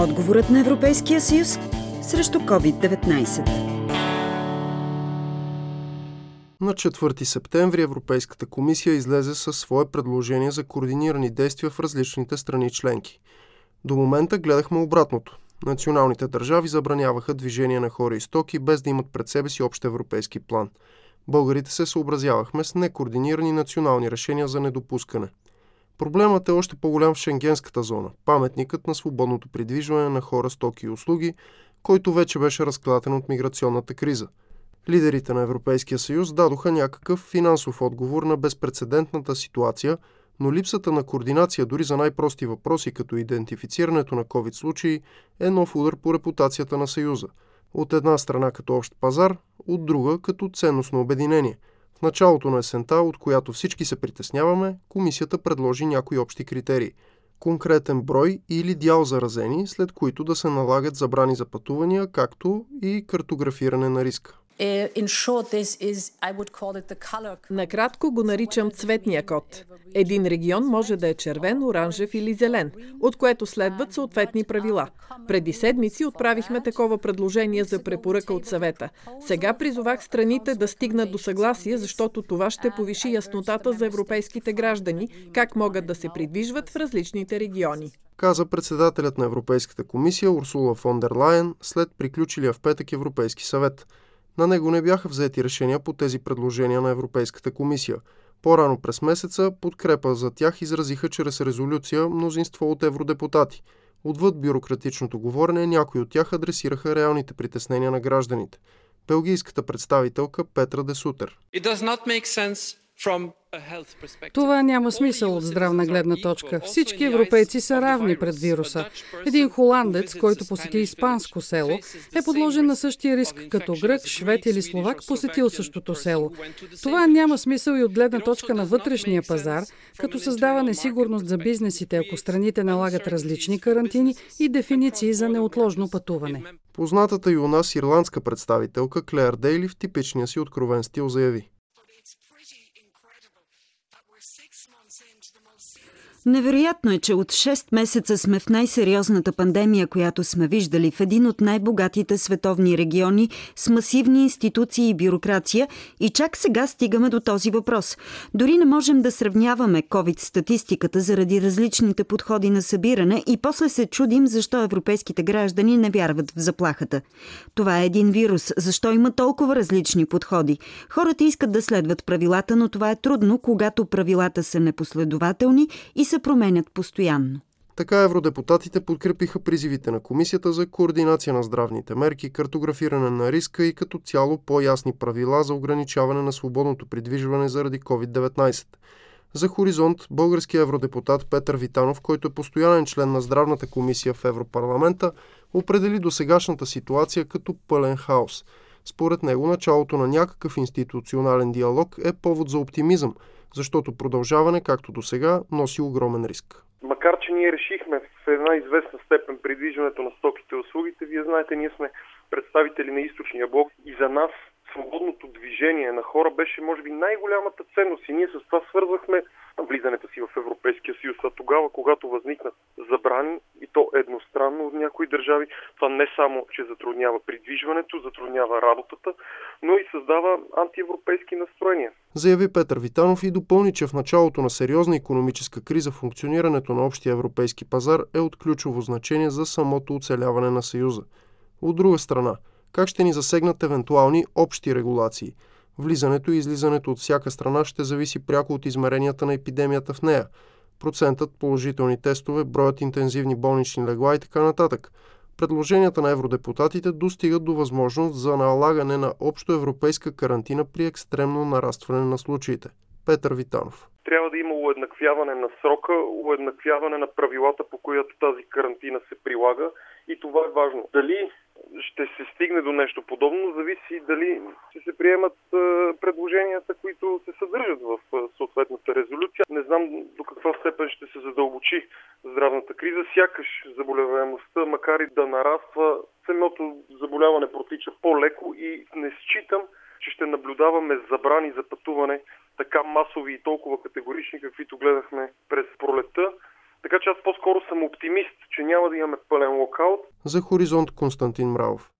Отговорът на Европейския съюз срещу COVID-19. На 4 септември Европейската комисия излезе със свое предложение за координирани действия в различните страни членки. До момента гледахме обратното. Националните държави забраняваха движение на хора и стоки, без да имат пред себе си общ европейски план. Българите се съобразявахме с некоординирани национални решения за недопускане. Проблемът е още по-голям в Шенгенската зона, паметникът на свободното придвижване на хора, стоки и услуги, който вече беше разклатен от миграционната криза. Лидерите на Европейския съюз дадоха някакъв финансов отговор на безпредседентната ситуация, но липсата на координация дори за най-прости въпроси, като идентифицирането на COVID случаи, е нов удар по репутацията на Съюза. От една страна като общ пазар, от друга като ценностно обединение. В началото на есента, от която всички се притесняваме, комисията предложи някои общи критерии – конкретен брой или дял заразени, след които да се налагат забрани за пътувания, както и картографиране на риска. Е, Накратко го наричам цветния код. Един регион може да е червен, оранжев или зелен, от което следват съответни правила. Преди седмици отправихме такова предложение за препоръка от съвета. Сега призовах страните да стигнат до съгласие, защото това ще повиши яснотата за европейските граждани, как могат да се придвижват в различните региони каза председателят на Европейската комисия Урсула фон дер Лайен след приключилия в петък Европейски съвет – на него не бяха взети решения по тези предложения на Европейската комисия. По-рано през месеца подкрепа за тях изразиха чрез резолюция мнозинство от евродепутати. Отвъд бюрократичното говорене, някои от тях адресираха реалните притеснения на гражданите. Белгийската представителка Петра Десутер. Това няма смисъл от здравна гледна точка. Всички европейци са равни пред вируса. Един холандец, който посети испанско село, е подложен на същия риск като грък, швед или словак, посетил същото село. Това няма смисъл и от гледна точка на вътрешния пазар, като създава несигурност за бизнесите, ако страните налагат различни карантини и дефиниции за неотложно пътуване. Познатата и у нас ирландска представителка Клеер Дейли в типичния си откровен стил заяви. Невероятно е, че от 6 месеца сме в най-сериозната пандемия, която сме виждали в един от най-богатите световни региони с масивни институции и бюрокрация и чак сега стигаме до този въпрос. Дори не можем да сравняваме COVID-статистиката заради различните подходи на събиране и после се чудим защо европейските граждани не вярват в заплахата. Това е един вирус. Защо има толкова различни подходи? Хората искат да следват правилата, но това е трудно, когато правилата са непоследователни и са променят постоянно. Така евродепутатите подкрепиха призивите на Комисията за координация на здравните мерки, картографиране на риска и като цяло по-ясни правила за ограничаване на свободното придвижване заради COVID-19. За Хоризонт българският евродепутат Петър Витанов, който е постоянен член на здравната комисия в Европарламента, определи до сегашната ситуация като пълен хаос. Според него началото на някакъв институционален диалог е повод за оптимизъм – защото продължаване, както до сега, носи огромен риск. Макар, че ние решихме в една известна степен придвижването на стоките и услугите, вие знаете, ние сме представители на източния блок и за нас свободното движение на хора беше, може би, най-голямата ценност и ние с това свързвахме влизането си в Европейския съюз. А тогава, когато възникнат забрани, и то едностранно от някои държави, това не само, че затруднява придвижването, затруднява работата, но и създава антиевропейски настроения. Заяви Петър Витанов и допълни, че в началото на сериозна економическа криза функционирането на общия европейски пазар е от ключово значение за самото оцеляване на Съюза. От друга страна, как ще ни засегнат евентуални общи регулации. Влизането и излизането от всяка страна ще зависи пряко от измеренията на епидемията в нея. Процентът положителни тестове, броят интензивни болнични легла и така нататък. Предложенията на евродепутатите достигат до възможност за налагане на общо европейска карантина при екстремно нарастване на случаите. Петър Витанов. Трябва да има уеднаквяване на срока, уеднаквяване на правилата, по които тази карантина се прилага и това е важно. Дали ще се стигне до нещо подобно, зависи дали ще се приемат предложенията, които се съдържат в съответната резолюция. Не знам до каква степен ще се задълбочи здравната криза. Сякаш заболеваемостта, макар и да нараства, самото заболяване протича по-леко и не считам, че ще наблюдаваме забрани за пътуване така масови и толкова категорични, каквито гледахме през пролета. Така че аз по-скоро съм оптимист, че няма да имаме пълен локаут. За Хоризонт Константин Мравов.